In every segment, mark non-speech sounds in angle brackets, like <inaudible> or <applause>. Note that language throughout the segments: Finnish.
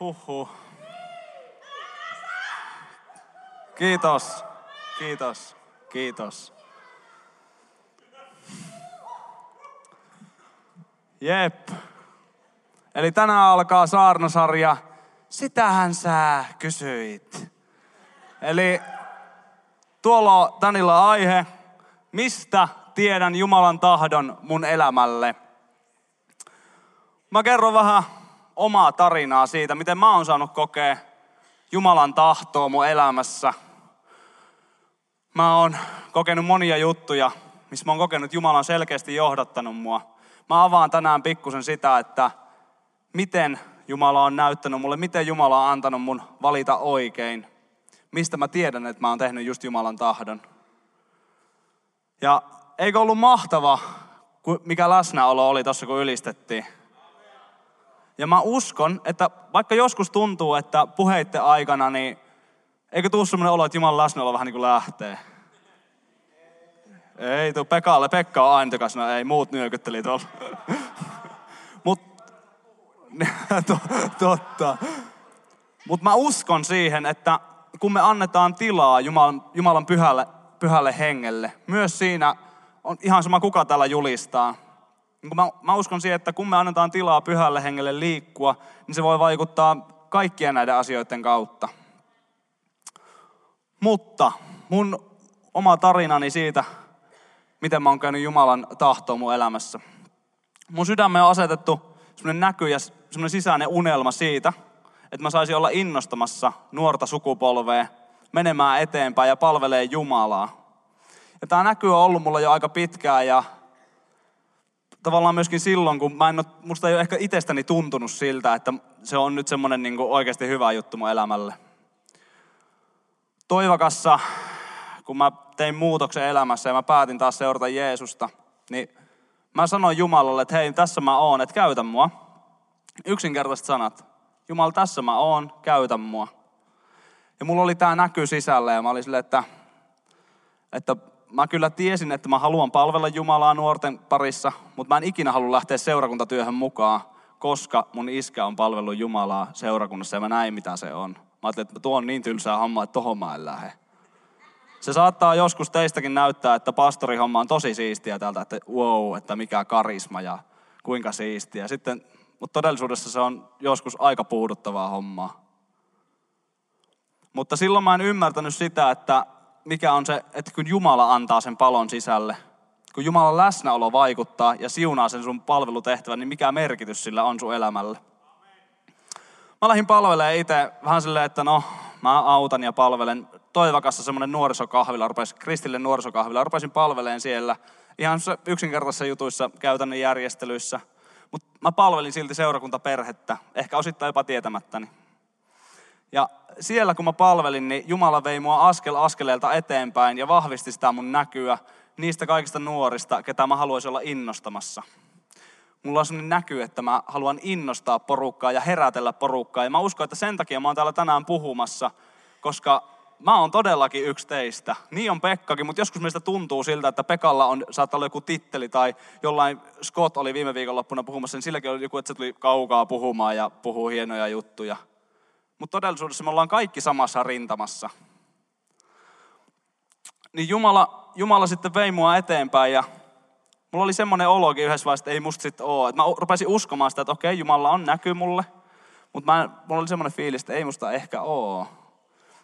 Huhhuh. Kiitos. Kiitos. Kiitos. Jep. Eli tänään alkaa saarnasarja. Sitähän sä kysyit. Eli tuolla on Tanilla aihe. Mistä tiedän Jumalan tahdon mun elämälle? Mä kerron vähän omaa tarinaa siitä, miten mä oon saanut kokea Jumalan tahtoa mun elämässä. Mä oon kokenut monia juttuja, missä mä oon kokenut, että Jumala on selkeästi johdattanut mua. Mä avaan tänään pikkusen sitä, että miten Jumala on näyttänyt mulle, miten Jumala on antanut mun valita oikein. Mistä mä tiedän, että mä oon tehnyt just Jumalan tahdon. Ja eikö ollut mahtava, mikä läsnäolo oli tuossa, kun ylistettiin? Ja mä uskon, että vaikka joskus tuntuu, että puheitte aikana, niin eikö tuu sellainen olo, että Jumalan läsnäolo vähän niin kuin lähtee? Ei tuu Pekalle. Pekka on aina no ei, muut nyökytteli tuolla. <laughs> Mut, <laughs> totta. Mutta mä uskon siihen, että kun me annetaan tilaa Jumalan, Jumalan pyhälle, pyhälle hengelle, myös siinä on ihan sama kuka täällä julistaa, niin mä, mä uskon siihen, että kun me annetaan tilaa pyhälle hengelle liikkua, niin se voi vaikuttaa kaikkien näiden asioiden kautta. Mutta mun oma tarinani siitä, miten mä oon käynyt Jumalan tahtoa mun elämässä. Mun sydämme on asetettu semmoinen näky ja semmoinen sisäinen unelma siitä, että mä saisin olla innostamassa nuorta sukupolvea menemään eteenpäin ja palvelee Jumalaa. Ja tämä näky on ollut mulla jo aika pitkään ja tavallaan myöskin silloin, kun mä en ole, musta ei ole ehkä itsestäni tuntunut siltä, että se on nyt semmoinen niin oikeasti hyvä juttu mun elämälle. Toivakassa, kun mä tein muutoksen elämässä ja mä päätin taas seurata Jeesusta, niin mä sanoin Jumalalle, että hei, tässä mä oon, että käytä mua. Yksinkertaiset sanat. Jumala, tässä mä oon, käytä mua. Ja mulla oli tämä näky sisällä ja mä olin silleen, että, että mä kyllä tiesin, että mä haluan palvella Jumalaa nuorten parissa, mutta mä en ikinä halua lähteä seurakuntatyöhön mukaan, koska mun iskä on palvellut Jumalaa seurakunnassa ja mä näin mitä se on. Mä ajattelin, että tuo on niin tylsää homma, että tohon mä en lähde. Se saattaa joskus teistäkin näyttää, että pastorihomma on tosi siistiä täältä, että wow, että mikä karisma ja kuinka siistiä. Sitten, mutta todellisuudessa se on joskus aika puuduttavaa hommaa. Mutta silloin mä en ymmärtänyt sitä, että mikä on se, että kun Jumala antaa sen palon sisälle, kun Jumalan läsnäolo vaikuttaa ja siunaa sen sun palvelutehtävän, niin mikä merkitys sillä on sun elämälle? Mä lähdin palvelemaan itse vähän silleen, että no, mä autan ja palvelen. Toivakassa semmoinen nuorisokahvila, rupesi, kristillinen nuorisokahvila, rupesin palveleen siellä ihan yksinkertaisissa jutuissa, käytännön järjestelyissä. Mutta mä palvelin silti seurakuntaperhettä, ehkä osittain jopa tietämättäni. Ja siellä kun mä palvelin, niin Jumala vei mua askel askeleelta eteenpäin ja vahvisti sitä mun näkyä niistä kaikista nuorista, ketä mä haluaisin olla innostamassa. Mulla on sellainen näky, että mä haluan innostaa porukkaa ja herätellä porukkaa. Ja mä uskon, että sen takia mä oon täällä tänään puhumassa, koska mä oon todellakin yksi teistä. Niin on Pekkakin, mutta joskus meistä tuntuu siltä, että Pekalla on, saattaa olla joku titteli tai jollain Scott oli viime viikonloppuna puhumassa, niin silläkin oli joku, että se tuli kaukaa puhumaan ja puhuu hienoja juttuja. Mutta todellisuudessa me ollaan kaikki samassa rintamassa. Niin Jumala, Jumala sitten vei mua eteenpäin ja mulla oli semmoinen olokin yhdessä vaiheessa, että ei musta sitten ole. Mä rupesin uskomaan sitä, että okei, Jumala on näky mulle. Mutta mulla oli semmoinen fiilis, että ei musta ehkä oo.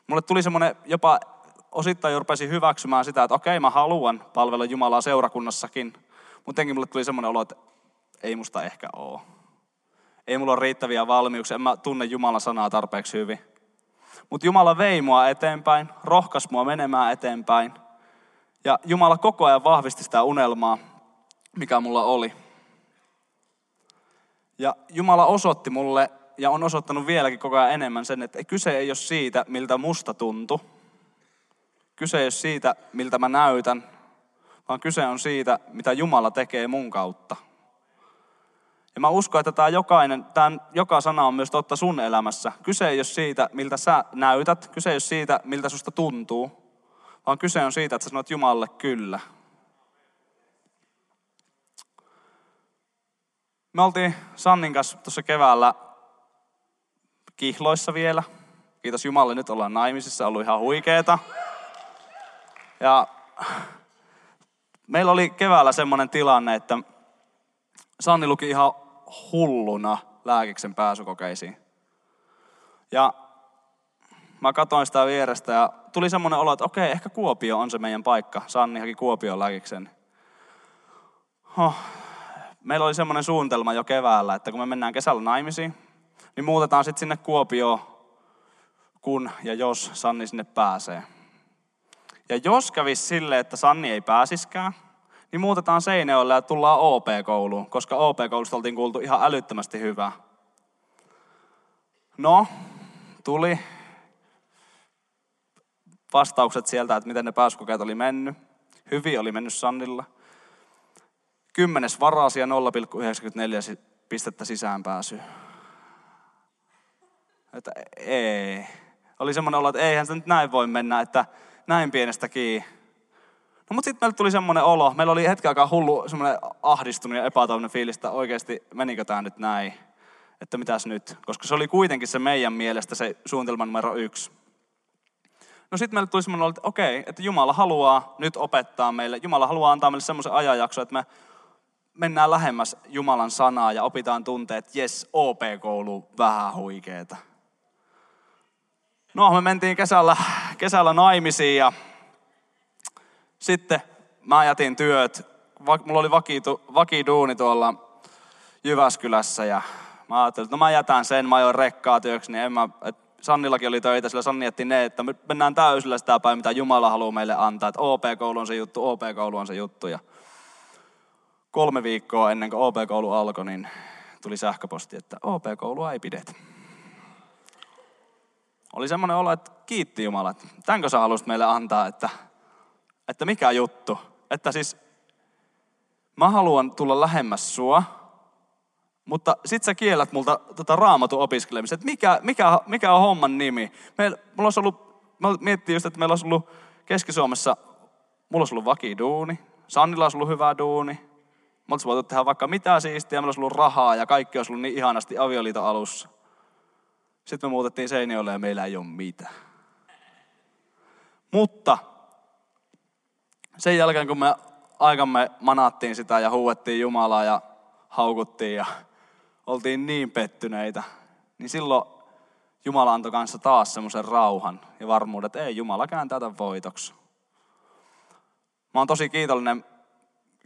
Mulle tuli semmoinen jopa osittain jo rupesin hyväksymään sitä, että okei, mä haluan palvella Jumalaa seurakunnassakin. Mutta mulle tuli semmoinen olo, että ei musta ehkä oo ei mulla ole riittäviä valmiuksia, en mä tunne Jumalan sanaa tarpeeksi hyvin. Mutta Jumala vei mua eteenpäin, rohkas mua menemään eteenpäin. Ja Jumala koko ajan vahvisti sitä unelmaa, mikä mulla oli. Ja Jumala osoitti mulle, ja on osoittanut vieläkin koko ajan enemmän sen, että kyse ei ole siitä, miltä musta tuntuu. Kyse ei ole siitä, miltä mä näytän, vaan kyse on siitä, mitä Jumala tekee mun kautta. Ja mä uskon, että tämä jokainen, tämä joka sana on myös totta sun elämässä. Kyse ei ole siitä, miltä sä näytät, kyse ei ole siitä, miltä susta tuntuu, vaan kyse on siitä, että sä sanot Jumalalle kyllä. Me oltiin Sannin kanssa tuossa keväällä kihloissa vielä. Kiitos Jumalle, nyt ollaan naimisissa, ollut ihan huikeeta. Ja meillä oli keväällä semmoinen tilanne, että Sanni luki ihan hulluna lääkiksen pääsykokeisiin. Ja mä katsoin sitä vierestä ja tuli semmoinen olo, että okei, ehkä Kuopio on se meidän paikka. Sanni haki Kuopion lääkiksen. Oh. Meillä oli semmoinen suunnitelma jo keväällä, että kun me mennään kesällä naimisiin, niin muutetaan sitten sinne Kuopioon, kun ja jos Sanni sinne pääsee. Ja jos kävisi sille, että Sanni ei pääsiskään, niin muutetaan Seinäjoelle ja tullaan OP-kouluun, koska OP-koulusta oltiin kuultu ihan älyttömästi hyvää. No, tuli vastaukset sieltä, että miten ne pääsykokeet oli mennyt. Hyvin oli mennyt Sannilla. Kymmenes varasi ja 0,94 pistettä sisäänpääsyä. Että ei. Oli semmoinen olo, että eihän se nyt näin voi mennä, että näin pienestä kiinni. No mutta sitten meille tuli semmoinen olo, meillä oli hetken aikaa hullu semmoinen ahdistunut ja epätoivinen fiilis, että oikeasti menikö tämä nyt näin, että mitäs nyt, koska se oli kuitenkin se meidän mielestä se suunnitelma numero yksi. No sitten meille tuli semmoinen että okei, että Jumala haluaa nyt opettaa meille, Jumala haluaa antaa meille semmoisen ajanjakson, että me mennään lähemmäs Jumalan sanaa ja opitaan tunteet, että jes, OP-koulu vähän huikeeta. No, me mentiin kesällä, kesällä naimisiin ja sitten mä jätin työt. Mulla oli vakiduuni tuolla Jyväskylässä ja mä ajattelin, että no mä jätän sen, mä ajoin rekkaa työksi, niin en mä, että Sannillakin oli töitä, sillä Sanni jätti ne, että me mennään täysillä sitä päin, mitä Jumala haluaa meille antaa, että OP-koulu on se juttu, OP-koulu on se juttu. Ja kolme viikkoa ennen kuin OP-koulu alkoi, niin tuli sähköposti, että OP-koulua ei pidetä. Oli semmoinen olo, että kiitti Jumala, että tämänkö sä haluaisit meille antaa, että, että mikä juttu. Että siis mä haluan tulla lähemmäs sua, mutta sit sä kiellät multa tota raamatun opiskelemista, että mikä, mikä, mikä on homman nimi. Meillä, mulla olisi ollut, mä miettii just, että meillä olisi ollut Keski-Suomessa, mulla olisi ollut vakiduuni, Sannilla olisi ollut hyvä duuni, me olisi voitu tehdä vaikka mitä siistiä, meillä olisi ollut rahaa ja kaikki olisi ollut niin ihanasti avioliiton alussa. Sitten me muutettiin Seinäjoelle ja meillä ei ole mitään. Mutta sen jälkeen, kun me aikamme manattiin sitä ja huuettiin Jumalaa ja haukuttiin ja oltiin niin pettyneitä, niin silloin Jumala antoi kanssa taas semmoisen rauhan ja varmuuden, että ei, Jumala kääntää tämän voitoksi. Mä oon tosi kiitollinen,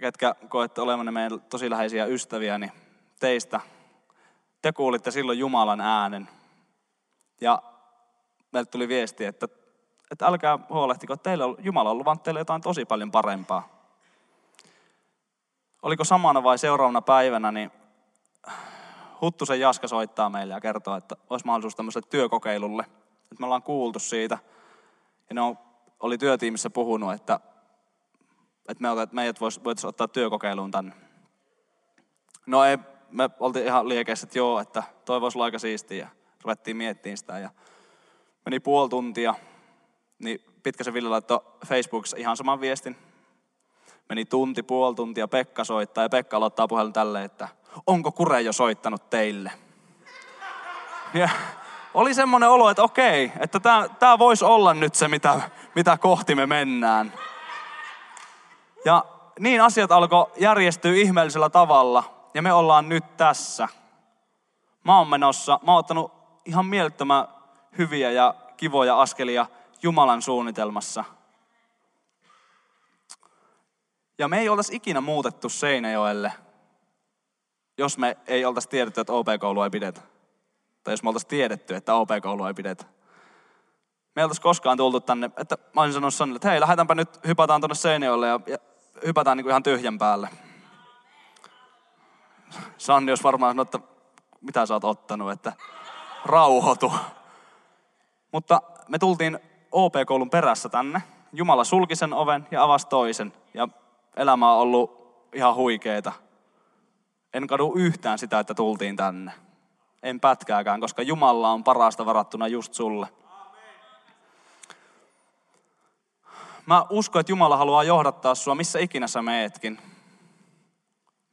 ketkä koette olevanne meidän tosi läheisiä ystäviä, niin teistä. Te kuulitte silloin Jumalan äänen. Ja meiltä tuli viesti, että, että älkää huolehtiko, teille Jumala on luvannut teille jotain tosi paljon parempaa. Oliko samana vai seuraavana päivänä, niin Huttusen Jaska soittaa meille ja kertoo, että olisi mahdollisuus tämmöiselle työkokeilulle. Että me ollaan kuultu siitä. Ja ne on, oli työtiimissä puhunut, että, että, me, että meidät voitaisiin ottaa työkokeiluun tänne. No ei, me oltiin ihan liekeissä, että joo, että toi voisi olla aika siistiä. Ruvettiin miettimään sitä ja meni puoli tuntia. Niin Pitkäsen Ville laittoi Facebookissa ihan saman viestin. Meni tunti, puoli tuntia, Pekka soittaa ja Pekka aloittaa puhelun tälle, että onko Kure jo soittanut teille? Ja oli semmoinen olo, että okei, että tämä voisi olla nyt se, mitä, mitä kohti me mennään. Ja niin asiat alkoi järjestyä ihmeellisellä tavalla, ja me ollaan nyt tässä. Mä oon menossa, mä oon ottanut ihan mielettömän hyviä ja kivoja askelia Jumalan suunnitelmassa. Ja me ei oltaisi ikinä muutettu Seinäjoelle – jos me ei oltaisi tiedetty, että OP-koulua ei pidetä. Tai jos me oltaisiin tiedetty, että OP-koulua ei pidetä. Me ei oltaisi koskaan tultu tänne, että mä olisin sanonut Sannille, että hei, lähdetäänpä nyt, hypätään tuonne Seinäjoelle ja, ja hypätään niin kuin ihan tyhjän päälle. Sanni olisi varmaan sanonut, että mitä sä oot ottanut, että rauhoitu. Mutta me tultiin OP-koulun perässä tänne. Jumala sulki sen oven ja avasi toisen. Ja elämä on ollut ihan huikeeta. En kadu yhtään sitä, että tultiin tänne. En pätkääkään, koska Jumala on parasta varattuna just sulle. Mä uskon, että Jumala haluaa johdattaa sua missä ikinä sä meetkin.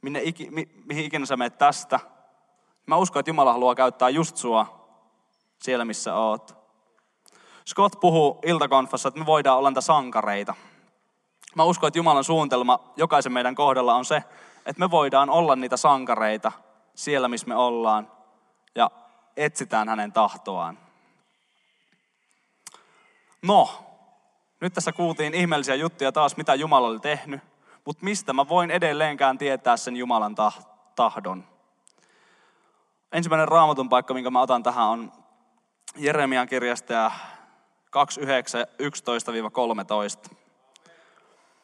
Minne iki, mi, mihin ikinä sä meet tästä. Mä uskon, että Jumala haluaa käyttää just sua. siellä missä oot. Scott puhuu iltakonfassa, että me voidaan olla niitä sankareita. Mä uskon, että Jumalan suunnitelma jokaisen meidän kohdalla on se, että me voidaan olla niitä sankareita siellä, missä me ollaan, ja etsitään hänen tahtoaan. No, nyt tässä kuultiin ihmeellisiä juttuja taas, mitä Jumala oli tehnyt, mutta mistä mä voin edelleenkään tietää sen Jumalan tahdon. Ensimmäinen raamatun paikka, minkä mä otan tähän, on Jeremian kirjasta ja 2.9.11-13.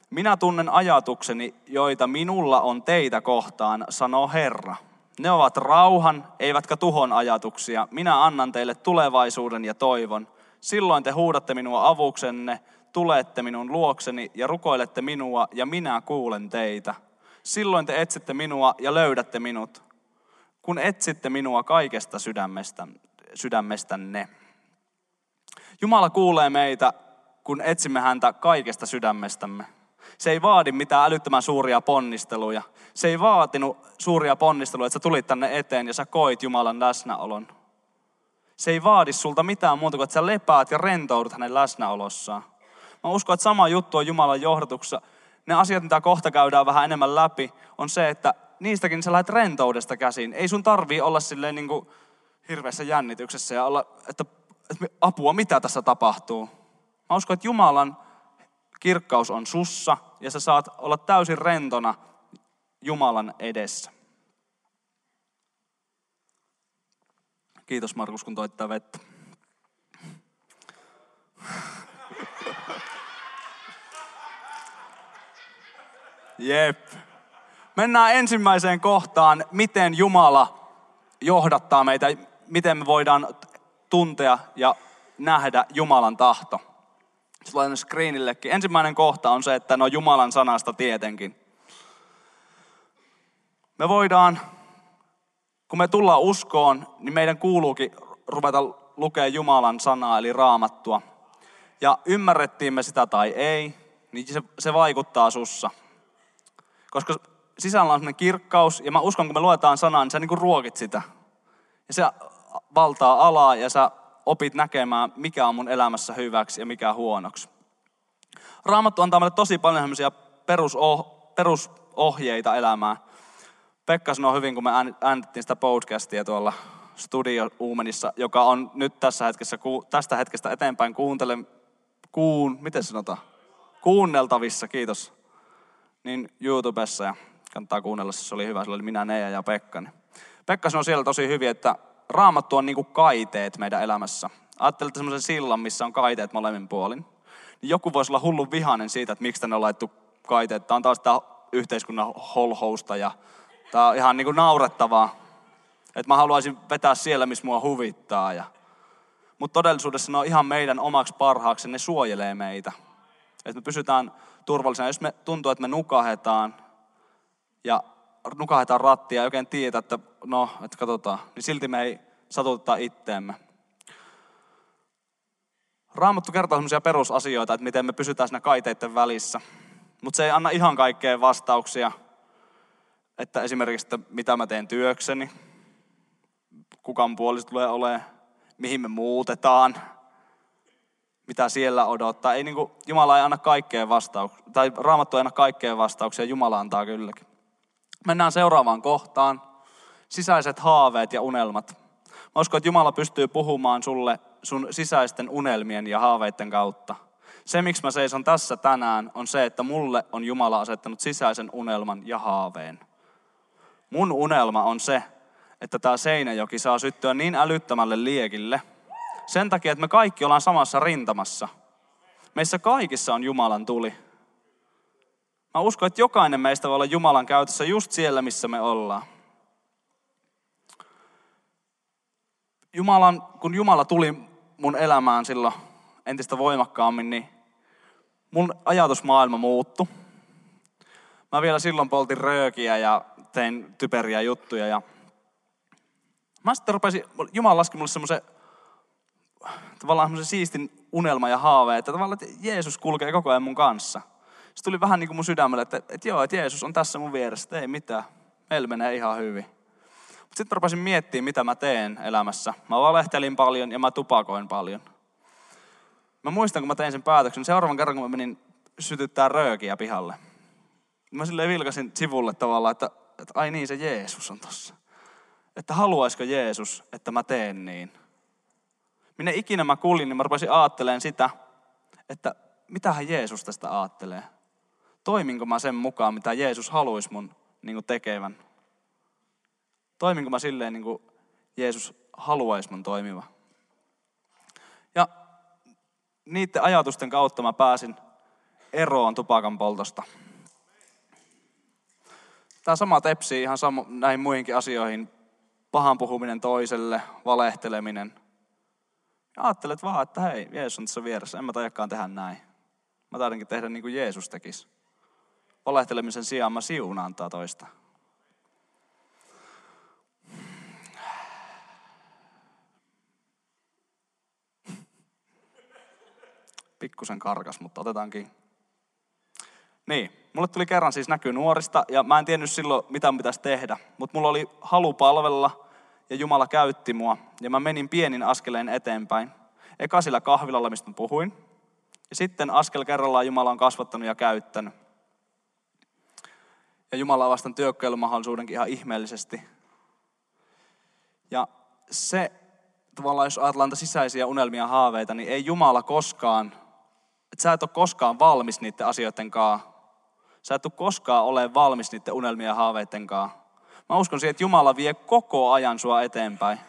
Minä tunnen ajatukseni, joita minulla on teitä kohtaan, sanoo Herra. Ne ovat rauhan, eivätkä tuhon ajatuksia. Minä annan teille tulevaisuuden ja toivon. Silloin te huudatte minua avuksenne, tulette minun luokseni ja rukoilette minua, ja minä kuulen teitä. Silloin te etsitte minua ja löydätte minut, kun etsitte minua kaikesta sydämestä, sydämestänne. Jumala kuulee meitä, kun etsimme häntä kaikesta sydämestämme. Se ei vaadi mitään älyttömän suuria ponnisteluja. Se ei vaatinut suuria ponnisteluja, että sä tulit tänne eteen ja sä koit Jumalan läsnäolon. Se ei vaadi sulta mitään muuta kuin, että sä lepäät ja rentoudut hänen läsnäolossaan. Mä uskon, että sama juttu on Jumalan johdatuksessa. Ne asiat, mitä kohta käydään vähän enemmän läpi, on se, että niistäkin sä lähdet rentoudesta käsin. Ei sun tarvii olla silleen niin kuin hirveässä jännityksessä ja olla, että apua, mitä tässä tapahtuu. Mä uskon, että Jumalan kirkkaus on sussa ja sä saat olla täysin rentona Jumalan edessä. Kiitos Markus, kun toit vettä. Jep. Mennään ensimmäiseen kohtaan, miten Jumala johdattaa meitä, miten me voidaan tuntea ja nähdä Jumalan tahto. Se tulee screenillekin. Ensimmäinen kohta on se, että no Jumalan sanasta tietenkin. Me voidaan, kun me tullaan uskoon, niin meidän kuuluukin ruveta lukea Jumalan sanaa, eli raamattua. Ja ymmärrettiin me sitä tai ei, niin se, se vaikuttaa sussa. Koska sisällä on sellainen kirkkaus, ja mä uskon, kun me luetaan sanaa, niin sä niin kuin ruokit sitä. Ja se valtaa alaa, ja sä opit näkemään, mikä on mun elämässä hyväksi ja mikä huonoksi. Raamattu antaa meille tosi paljon sellaisia perusoh- perusohjeita elämään. Pekka sanoi hyvin, kun me äänitettiin sitä podcastia tuolla Studio Uumenissa, joka on nyt tässä hetkessä, tästä hetkestä eteenpäin kuuntele, kuun, miten sanotaan? Kuunneltavissa, kiitos. Niin YouTubessa ja kannattaa kuunnella, se oli hyvä, se oli minä, Neija ja Pekka. Pekka sanoi siellä tosi hyvin, että raamattu on niin kuin kaiteet meidän elämässä. Ajattelette semmoisen sillan, missä on kaiteet molemmin puolin. Niin joku voisi olla hullu vihainen siitä, että miksi tänne on laittu kaiteet. Tämä on taas tämä yhteiskunnan holhousta ja tämä on ihan niin kuin naurettavaa. Että mä haluaisin vetää siellä, missä mua huvittaa. Ja... Mutta todellisuudessa ne on ihan meidän omaksi parhaaksi, ne suojelee meitä. Että me pysytään turvallisena. Jos me tuntuu, että me nukahetaan ja nukahetaan rattia ja oikein tietää, että no, että katsotaan, niin silti me ei satuteta itteemme. Raamattu kertoo sellaisia perusasioita, että miten me pysytään siinä kaiteiden välissä. Mutta se ei anna ihan kaikkea vastauksia. Että esimerkiksi, että mitä mä teen työkseni, kukan puolista tulee olemaan, mihin me muutetaan, mitä siellä odottaa. Ei, niin kuin, Jumala ei anna kaikkeen vastauksia, tai Raamattu ei anna kaikkeen vastauksia, Jumala antaa kylläkin. Mennään seuraavaan kohtaan. Sisäiset haaveet ja unelmat. Mä uskon, että Jumala pystyy puhumaan sulle sun sisäisten unelmien ja haaveiden kautta. Se, miksi mä seison tässä tänään, on se, että mulle on Jumala asettanut sisäisen unelman ja haaveen. Mun unelma on se, että tämä Seinäjoki saa syttyä niin älyttömälle liekille, sen takia, että me kaikki ollaan samassa rintamassa. Meissä kaikissa on Jumalan tuli. Mä uskon, että jokainen meistä voi olla Jumalan käytössä just siellä, missä me ollaan. Jumalan, kun Jumala tuli mun elämään silloin entistä voimakkaammin, niin mun ajatusmaailma muuttui. Mä vielä silloin poltin röökiä ja tein typeriä juttuja. Ja mä sitten rupesin, Jumala laski mulle semmoisen tavallaan semmoisen siistin unelma ja haave, että tavallaan että Jeesus kulkee koko ajan mun kanssa. Se tuli vähän niin kuin mun sydämelle, että, että joo, että Jeesus on tässä mun vieressä, ei mitään, meillä menee ihan hyvin. Sitten mä rupesin miettimään, mitä mä teen elämässä. Mä valehtelin paljon ja mä tupakoin paljon. Mä muistan, kun mä tein sen päätöksen, seuraavan kerran, kun mä menin sytyttää röökiä pihalle. Mä silleen vilkasin sivulle tavallaan, että, että ai niin, se Jeesus on tossa. Että haluaisiko Jeesus, että mä teen niin. Minne ikinä mä kuulin, niin mä rupesin ajattelemaan sitä, että mitähän Jeesus tästä ajattelee. Toiminko mä sen mukaan, mitä Jeesus haluaisi mun niin kuin tekevän? Toiminko mä silleen, niin kuin Jeesus haluaisi mun toimiva? Ja niiden ajatusten kautta mä pääsin eroon tupakan poltosta. Tämä sama tepsii ihan sama, näihin muihinkin asioihin. Pahan puhuminen toiselle, valehteleminen. Ja ajattelet vaan, että hei, Jeesus on tässä vieressä, en mä taidakaan tehdä näin. Mä taidankin tehdä niin kuin Jeesus tekisi. Valehtelemisen sijaan mä siunaan toista. Pikkusen karkas, mutta otetaankin. Niin, mulle tuli kerran siis näkyy nuorista ja mä en tiennyt silloin, mitä pitäisi tehdä. Mutta mulla oli halu palvella ja Jumala käytti mua. Ja mä menin pienin askeleen eteenpäin. Eka sillä kahvilalla, mistä puhuin. Ja sitten askel kerrallaan Jumala on kasvattanut ja käyttänyt. Ja Jumala vastaan työkkeilumahdollisuudenkin ihan ihmeellisesti. Ja se, tavallaan jos ajatellaan sisäisiä unelmia haaveita, niin ei Jumala koskaan, että sä et ole koskaan valmis niiden asioiden kanssa. Sä et ole koskaan ole valmis niiden unelmia ja haaveiden kanssa. Mä uskon siihen, että Jumala vie koko ajan sua eteenpäin.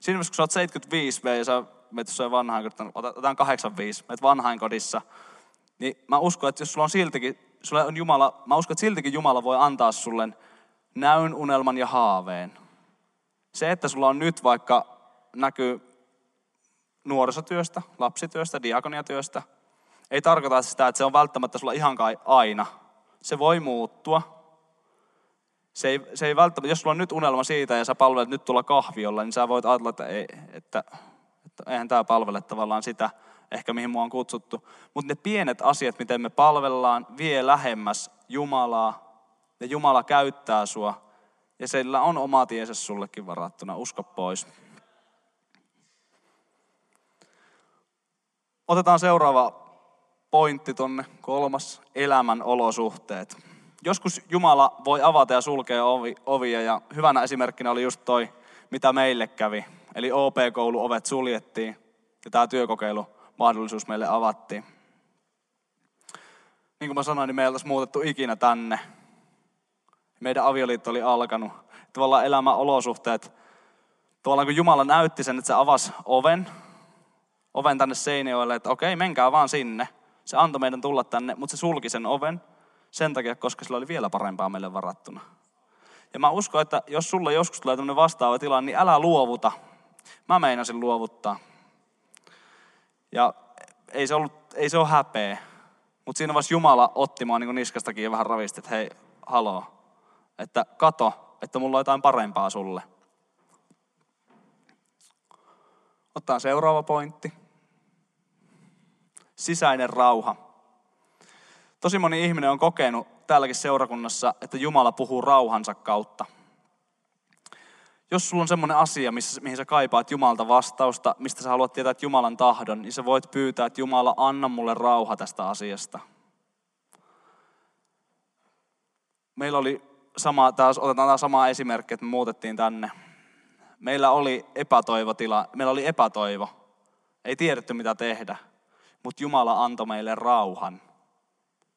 Siinä kun sä oot 75 V ja sä menet jossain vanhainkodissa, otetaan 85, menet vanhainkodissa, niin mä uskon, että jos sulla on siltikin, sulla on Jumala, mä uskon, että siltikin Jumala voi antaa sulle näyn, unelman ja haaveen. Se, että sulla on nyt vaikka näkyy nuorisotyöstä, lapsityöstä, diakoniatyöstä, ei tarkoita sitä, että se on välttämättä sulla ihan kai aina. Se voi muuttua. Se ei, se ei välttämättä, jos sulla on nyt unelma siitä ja sä palvelet nyt tulla kahviolla, niin sä voit ajatella, että, ei, että että eihän tämä palvele tavallaan sitä, ehkä mihin mua on kutsuttu. Mutta ne pienet asiat, miten me palvellaan, vie lähemmäs Jumalaa ja Jumala käyttää sua. Ja sillä on oma tiensä sullekin varattuna, usko pois. Otetaan seuraava pointti tonne, kolmas, elämän olosuhteet. Joskus Jumala voi avata ja sulkea ovi, ovia ja hyvänä esimerkkinä oli just toi, mitä meille kävi eli OP-koulu ovet suljettiin ja tämä työkokeilu mahdollisuus meille avattiin. Niin kuin mä sanoin, niin me ei oltaisi muutettu ikinä tänne. Meidän avioliitto oli alkanut. Tavallaan elämän olosuhteet, tavallaan kun Jumala näytti sen, että se avasi oven, oven tänne Seinäjoelle, että okei, menkää vaan sinne. Se antoi meidän tulla tänne, mutta se sulki sen oven sen takia, koska sillä oli vielä parempaa meille varattuna. Ja mä uskon, että jos sulle joskus tulee tämmöinen vastaava tilanne, niin älä luovuta, Mä meinasin luovuttaa. Ja ei se, ollut, ei se ole häpeä. Mutta siinä vaiheessa Jumala otti mua niin niskastakin ja vähän ravisti, että hei, haloo. Että kato, että mulla on jotain parempaa sulle. Ottaa seuraava pointti. Sisäinen rauha. Tosi moni ihminen on kokenut täälläkin seurakunnassa, että Jumala puhuu rauhansa kautta. Jos sulla on semmoinen asia, missä, mihin sä kaipaat Jumalta vastausta, mistä sä haluat tietää että Jumalan tahdon, niin sä voit pyytää, että Jumala, anna mulle rauha tästä asiasta. Meillä oli sama, taas otetaan taas sama esimerkki, että me muutettiin tänne. Meillä oli epätoivotila, meillä oli epätoivo. Ei tiedetty mitä tehdä, mutta Jumala antoi meille rauhan.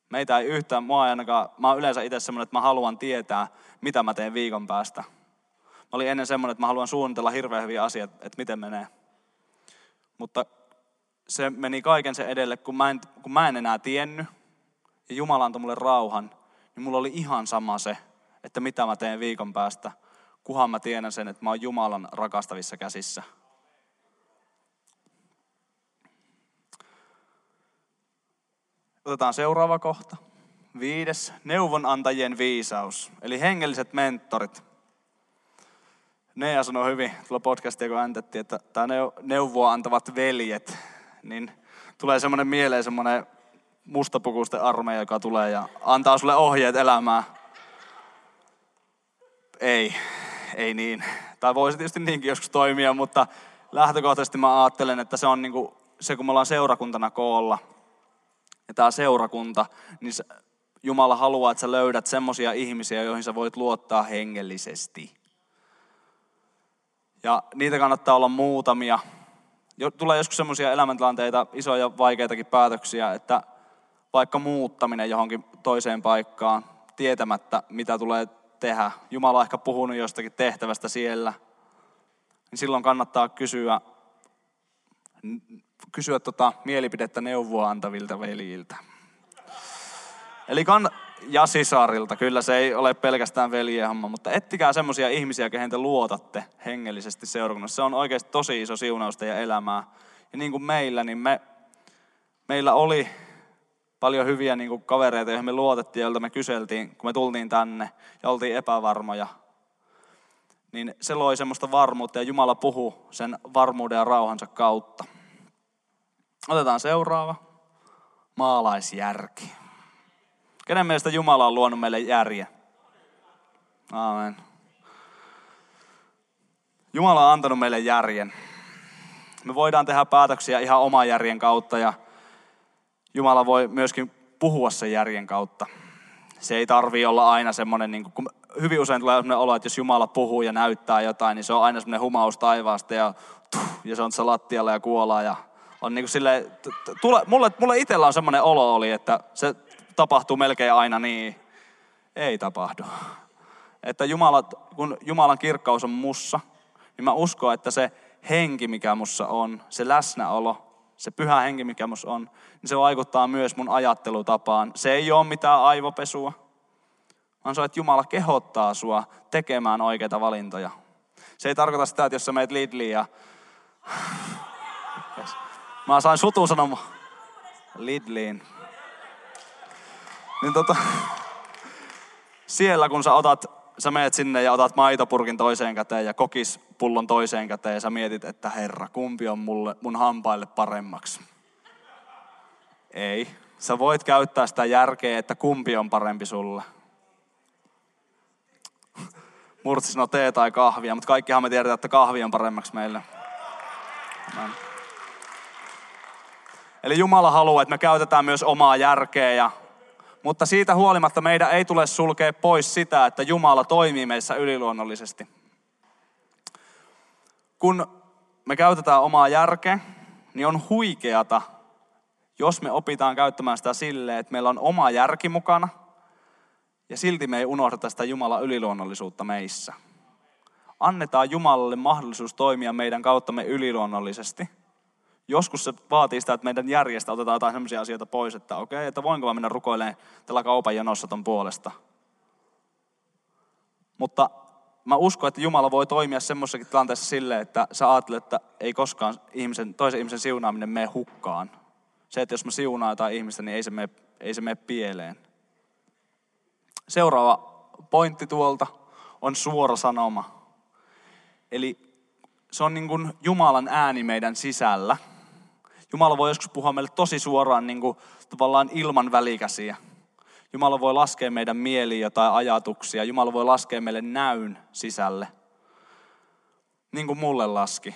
Meitä ei yhtään, mua ei ainakaan, mä oon yleensä itse semmoinen, että mä haluan tietää, mitä mä teen viikon päästä Mä olin ennen semmoinen, että mä haluan suunnitella hirveän hyviä asioita, että miten menee. Mutta se meni kaiken sen edelle, kun mä en, kun mä en enää tiennyt, ja Jumala antoi mulle rauhan, niin mulla oli ihan sama se, että mitä mä teen viikon päästä, kuhan mä tiedän sen, että mä oon Jumalan rakastavissa käsissä. Otetaan seuraava kohta. Viides, neuvonantajien viisaus, eli hengelliset mentorit. Nea sanoi hyvin tuolla podcastia, kun äntettiin, että tämä neuvoa antavat veljet, niin tulee semmoinen mieleen semmoinen mustapukusten armeija, joka tulee ja antaa sulle ohjeet elämään. Ei, ei niin. Tai voisi tietysti niinkin joskus toimia, mutta lähtökohtaisesti mä ajattelen, että se on niin kuin, se, kun me ollaan seurakuntana koolla, ja tämä seurakunta, niin Jumala haluaa, että sä löydät semmoisia ihmisiä, joihin sä voit luottaa hengellisesti. Ja niitä kannattaa olla muutamia. Tulee joskus semmoisia elämäntilanteita, isoja vaikeitakin päätöksiä, että vaikka muuttaminen johonkin toiseen paikkaan, tietämättä mitä tulee tehdä. Jumala on ehkä puhunut jostakin tehtävästä siellä. Niin silloin kannattaa kysyä, kysyä tota mielipidettä neuvoa antavilta veljiltä. Eli kann- ja sisarilta, kyllä se ei ole pelkästään veljen homma, mutta ettikää semmoisia ihmisiä, kehen te luotatte hengellisesti seurakunnassa. Se on oikeasti tosi iso siunaus teidän elämää. Ja niin kuin meillä, niin me, meillä oli paljon hyviä niin kuin kavereita, joihin me luotettiin, joilta me kyseltiin, kun me tultiin tänne ja oltiin epävarmoja. Niin se loi semmoista varmuutta ja Jumala puhuu sen varmuuden ja rauhansa kautta. Otetaan seuraava. Maalaisjärki. Kenen mielestä Jumala on luonut meille järjen? Aamen. Jumala on antanut meille järjen. Me voidaan tehdä päätöksiä ihan oman järjen kautta ja Jumala voi myöskin puhua sen järjen kautta. Se ei tarvi olla aina semmoinen, niin kun hyvin usein tulee sellainen olo, että jos Jumala puhuu ja näyttää jotain, niin se on aina semmoinen humaus taivaasta ja, ja se on se lattialla ja kuolaa ja on niin kuin sille, tule, mulle, mulle itsellä on semmoinen olo oli, että se tapahtuu melkein aina niin. Ei tapahdu. Että Jumala, kun Jumalan kirkkaus on mussa, niin mä uskon, että se henki, mikä mussa on, se läsnäolo, se pyhä henki, mikä mussa on, niin se vaikuttaa myös mun ajattelutapaan. Se ei ole mitään aivopesua, vaan se on, että Jumala kehottaa sua tekemään oikeita valintoja. Se ei tarkoita sitä, että jos sä meet Lidliin ja... Mä sain sutu sanomaan Lidliin. Niin tota, siellä kun sä otat, sä meet sinne ja otat maitopurkin toiseen käteen ja kokispullon toiseen käteen ja sä mietit, että herra, kumpi on mulle, mun hampaille paremmaksi. Ei. Sä voit käyttää sitä järkeä, että kumpi on parempi sulle. Murtsi sanoo tee tai kahvia, mutta kaikkihan me tiedetään, että kahvi on paremmaksi meille. Amen. Eli Jumala haluaa, että me käytetään myös omaa järkeä ja mutta siitä huolimatta meidän ei tule sulkea pois sitä, että Jumala toimii meissä yliluonnollisesti. Kun me käytetään omaa järkeä, niin on huikeata, jos me opitaan käyttämään sitä silleen, että meillä on oma järki mukana, ja silti me ei unohdeta sitä Jumalan yliluonnollisuutta meissä. Annetaan Jumalalle mahdollisuus toimia meidän kauttamme yliluonnollisesti – Joskus se vaatii sitä, että meidän järjestä otetaan jotain sellaisia asioita pois, että okei, okay, että voinko mä mennä rukoilemaan tällä kaupan jonossa ton puolesta. Mutta mä uskon, että Jumala voi toimia semmoisessakin tilanteessa silleen, että sä ajattelet, että ei koskaan ihmisen, toisen ihmisen siunaaminen mene hukkaan. Se, että jos mä siunaan jotain ihmistä, niin ei se mene, ei se mene pieleen. Seuraava pointti tuolta on suora sanoma. Eli se on niin kuin Jumalan ääni meidän sisällä – Jumala voi joskus puhua meille tosi suoraan niin kuin, tavallaan ilman välikäsiä. Jumala voi laskea meidän mieliin jotain ajatuksia. Jumala voi laskea meille näyn sisälle. Niin kuin mulle laski.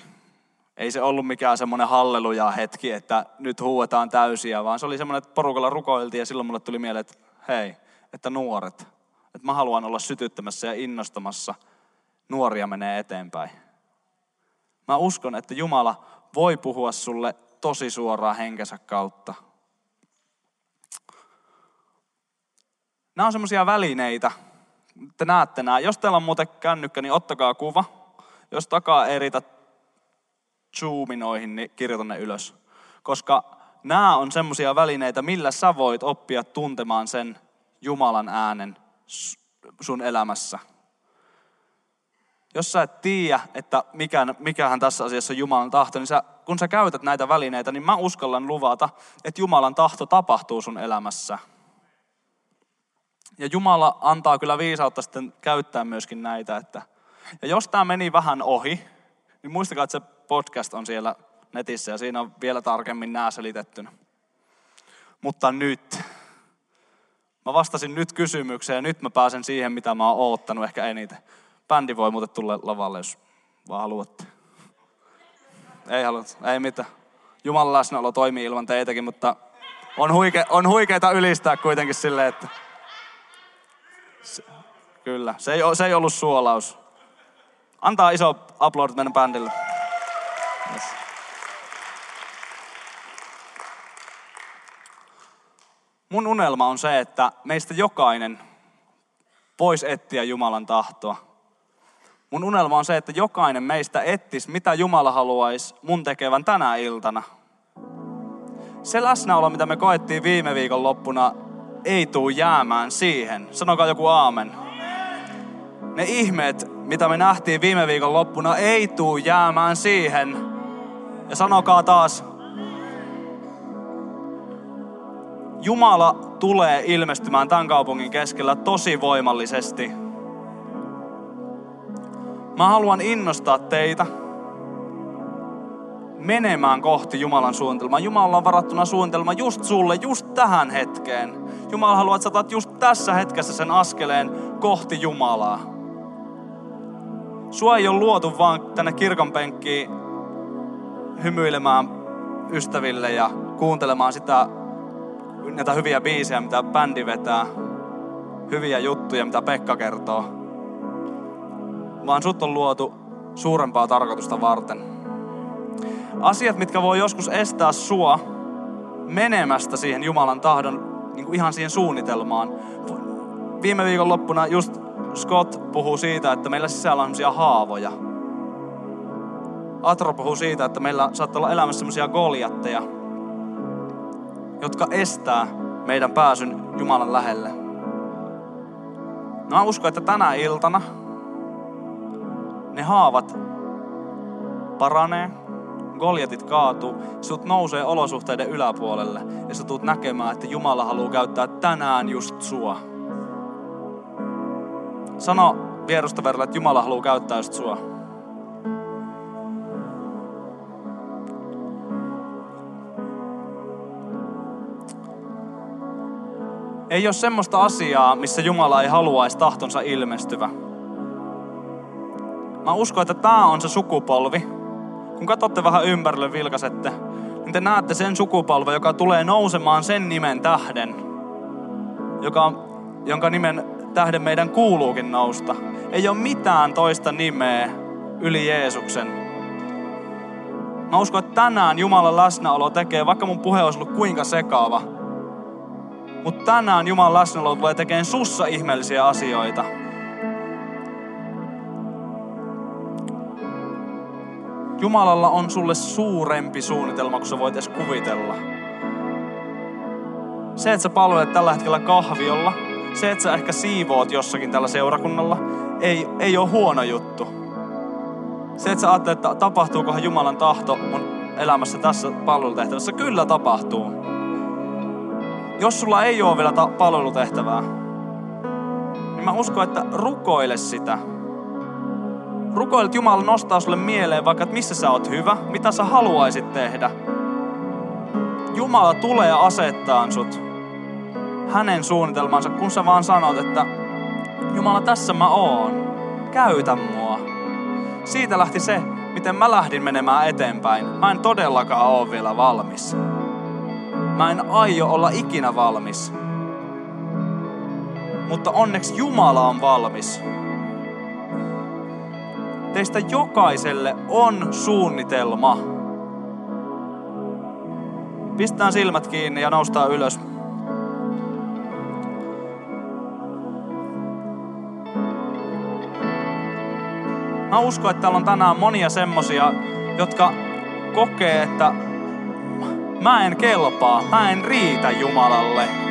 Ei se ollut mikään semmoinen halleluja hetki, että nyt huuetaan täysiä, vaan se oli semmoinen, että porukalla rukoiltiin ja silloin mulle tuli mieleen, että hei, että nuoret, että mä haluan olla sytyttämässä ja innostamassa nuoria menee eteenpäin. Mä uskon, että Jumala voi puhua sulle tosi suoraan henkensä kautta. Nämä on semmoisia välineitä. Te näette nämä. Jos teillä on muuten kännykkä, niin ottakaa kuva. Jos takaa ei riitä zoominoihin, niin kirjoita ne ylös. Koska nämä on semmoisia välineitä, millä sä voit oppia tuntemaan sen Jumalan äänen sun elämässä. Jos sä et tiedä, että mikä, mikähän tässä asiassa on Jumalan tahto, niin sä, kun sä käytät näitä välineitä, niin mä uskallan luvata, että Jumalan tahto tapahtuu sun elämässä. Ja Jumala antaa kyllä viisautta sitten käyttää myöskin näitä. Että, ja jos tämä meni vähän ohi, niin muistakaa, että se podcast on siellä netissä ja siinä on vielä tarkemmin nämä selitettynä. Mutta nyt. Mä vastasin nyt kysymykseen ja nyt mä pääsen siihen, mitä mä oon oottanut ehkä eniten. Bändi voi muuten tulla lavalle, jos vaan haluatte. Ei haluat, ei mitään. Jumalan läsnäolo toimii ilman teitäkin, mutta on, huike, on huikeita ylistää kuitenkin silleen, että... Se, kyllä, se ei, se ei ollut suolaus. Antaa iso upload meidän bändille. Yes. Mun unelma on se, että meistä jokainen voisi etsiä Jumalan tahtoa. Mun unelma on se, että jokainen meistä etsisi, mitä Jumala haluaisi mun tekevän tänä iltana. Se läsnäolo, mitä me koettiin viime viikon loppuna, ei tuu jäämään siihen. Sanokaa joku aamen. Ne ihmeet, mitä me nähtiin viime viikon loppuna, ei tuu jäämään siihen. Ja sanokaa taas, Jumala tulee ilmestymään tämän kaupungin keskellä tosi voimallisesti. Mä haluan innostaa teitä menemään kohti Jumalan suunnitelmaa. Jumala on varattuna suunnitelma just sulle, just tähän hetkeen. Jumala haluaa, että sä otat just tässä hetkessä sen askeleen kohti Jumalaa. Sua ei ole luotu vaan tänne kirkon penkkiin hymyilemään ystäville ja kuuntelemaan sitä näitä hyviä biisejä, mitä bändi vetää, hyviä juttuja, mitä Pekka kertoo, vaan sut on luotu suurempaa tarkoitusta varten. Asiat, mitkä voi joskus estää sua menemästä siihen Jumalan tahdon niin kuin ihan siihen suunnitelmaan. Viime viikon loppuna just Scott puhuu siitä, että meillä sisällä on sellaisia haavoja. Atro puhuu siitä, että meillä saattaa olla elämässä sellaisia goljatteja, jotka estää meidän pääsyn Jumalan lähelle. No mä uskon, että tänä iltana ne haavat paranee, goljatit kaatuu, sut nousee olosuhteiden yläpuolelle ja sä tulet näkemään, että Jumala haluaa käyttää tänään just sua. Sano vierustaverille, että Jumala haluaa käyttää just sua. Ei ole semmoista asiaa, missä Jumala ei haluaisi tahtonsa ilmestyvä. Mä uskon, että tämä on se sukupolvi. Kun katsotte vähän ympärille, vilkasette, niin te näette sen sukupolven, joka tulee nousemaan sen nimen tähden, joka, jonka nimen tähden meidän kuuluukin nousta. Ei ole mitään toista nimeä yli Jeesuksen. Mä uskon, että tänään Jumalan läsnäolo tekee, vaikka mun puhe olisi ollut kuinka sekaava, mutta tänään Jumalan läsnäolo tulee tekemään sussa ihmeellisiä asioita. Jumalalla on sulle suurempi suunnitelma kuin sä voit edes kuvitella. Se, että sä palvelet tällä hetkellä kahviolla, se, että sä ehkä siivoot jossakin tällä seurakunnalla, ei, ei ole huono juttu. Se, että sä ajattelet, että tapahtuukohan Jumalan tahto mun elämässä tässä palvelutehtävässä, kyllä tapahtuu. Jos sulla ei ole vielä ta- palvelutehtävää, niin mä uskon, että rukoile sitä. Rukoile, että Jumala nostaa sulle mieleen vaikka, että missä sä oot hyvä, mitä sä haluaisit tehdä. Jumala tulee asettaa sut hänen suunnitelmansa, kun sä vaan sanot, että Jumala, tässä mä oon. Käytä mua. Siitä lähti se, miten mä lähdin menemään eteenpäin. Mä en todellakaan ole vielä valmis. Mä en aio olla ikinä valmis. Mutta onneksi Jumala on valmis. Teistä jokaiselle on suunnitelma. Pistään silmät kiinni ja noustaan ylös. Mä uskon, että täällä on tänään monia semmosia, jotka kokee, että mä en kelpaa, mä en riitä Jumalalle.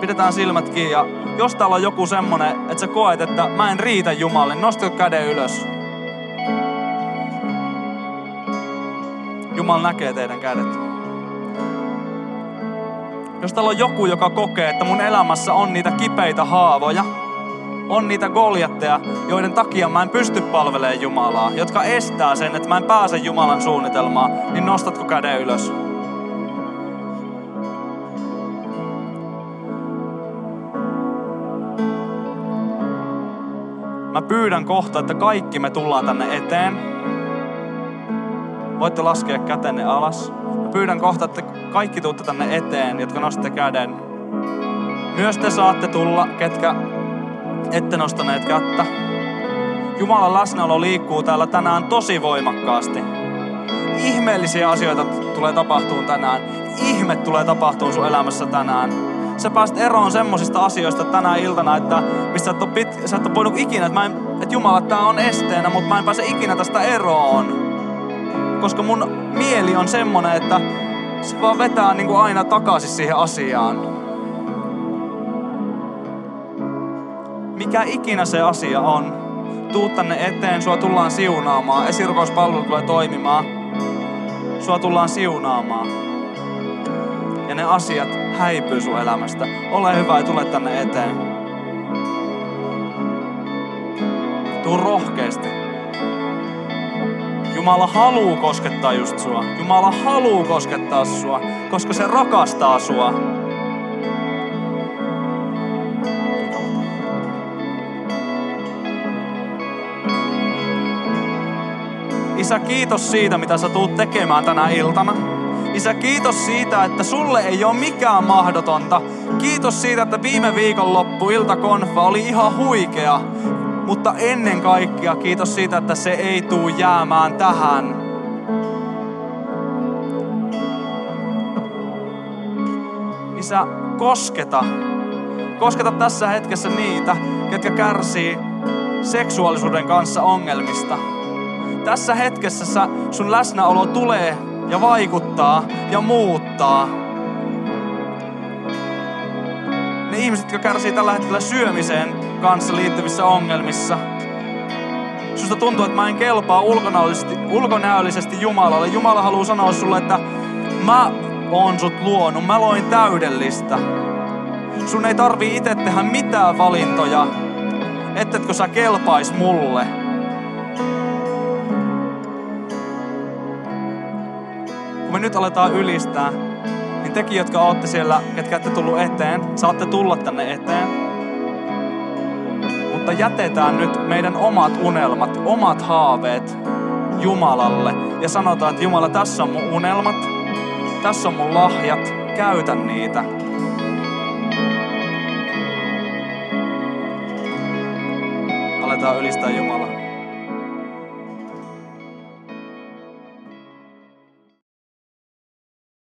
Pidetään silmät kiinni ja jos täällä on joku semmonen, että sä koet, että mä en riitä Jumalalle, nosta käden ylös. Jumala näkee teidän kädet. Jos täällä on joku, joka kokee, että mun elämässä on niitä kipeitä haavoja, on niitä goljatteja, joiden takia mä en pysty palvelemaan Jumalaa, jotka estää sen, että mä en pääse Jumalan suunnitelmaan, niin nostatko käden ylös? Pyydän kohta, että kaikki me tullaan tänne eteen. Voitte laskea kätenne alas. Mä pyydän kohta, että kaikki tuutte tänne eteen, jotka nostatte käden. Myös te saatte tulla, ketkä ette nostaneet kättä. Jumalan läsnäolo liikkuu täällä tänään tosi voimakkaasti. Ihmeellisiä asioita tulee tapahtumaan tänään. Ihme tulee tapahtumaan sun elämässä tänään. Sä pääst eroon semmosista asioista tänä iltana, että mistä et pit, sä et ole voinut ikinä, että, mä en, että Jumala, tää on esteenä, mutta mä en pääse ikinä tästä eroon. Koska mun mieli on semmonen, että se vaan vetää niin kuin aina takaisin siihen asiaan. Mikä ikinä se asia on, tuu tänne eteen, sua tullaan siunaamaan, esirukouspalvelu tulee toimimaan, sua tullaan siunaamaan. Ja ne asiat häipyy sun elämästä. Ole hyvä ja tule tänne eteen. Tuu rohkeasti. Jumala haluu koskettaa just sua. Jumala haluu koskettaa sua, koska se rakastaa sua. Isä, kiitos siitä, mitä sä tuut tekemään tänä iltana. Isä, kiitos siitä, että sulle ei ole mikään mahdotonta. Kiitos siitä, että viime viikon loppu iltakonfa oli ihan huikea. Mutta ennen kaikkea kiitos siitä, että se ei tuu jäämään tähän. Isä, kosketa. Kosketa tässä hetkessä niitä, ketkä kärsii seksuaalisuuden kanssa ongelmista. Tässä hetkessä sä, sun läsnäolo tulee ja vaikuttaa ja muuttaa. Ne ihmiset, jotka kärsii tällä hetkellä syömiseen kanssa liittyvissä ongelmissa. Susta tuntuu, että mä en kelpaa ulkonäöllisesti, ulkonäöllisesti Jumalalle. Jumala haluaa sanoa sulle, että mä oon sut luonut, mä loin täydellistä. Sun ei tarvii itse tehdä mitään valintoja, ettetkö sä kelpais mulle. Kun me nyt aletaan ylistää, niin tekin, jotka olette siellä, ketkä ette tullut eteen, saatte tulla tänne eteen. Mutta jätetään nyt meidän omat unelmat, omat haaveet Jumalalle. Ja sanotaan, että Jumala, tässä on mun unelmat, tässä on mun lahjat, käytä niitä. Aletaan ylistää Jumalaa.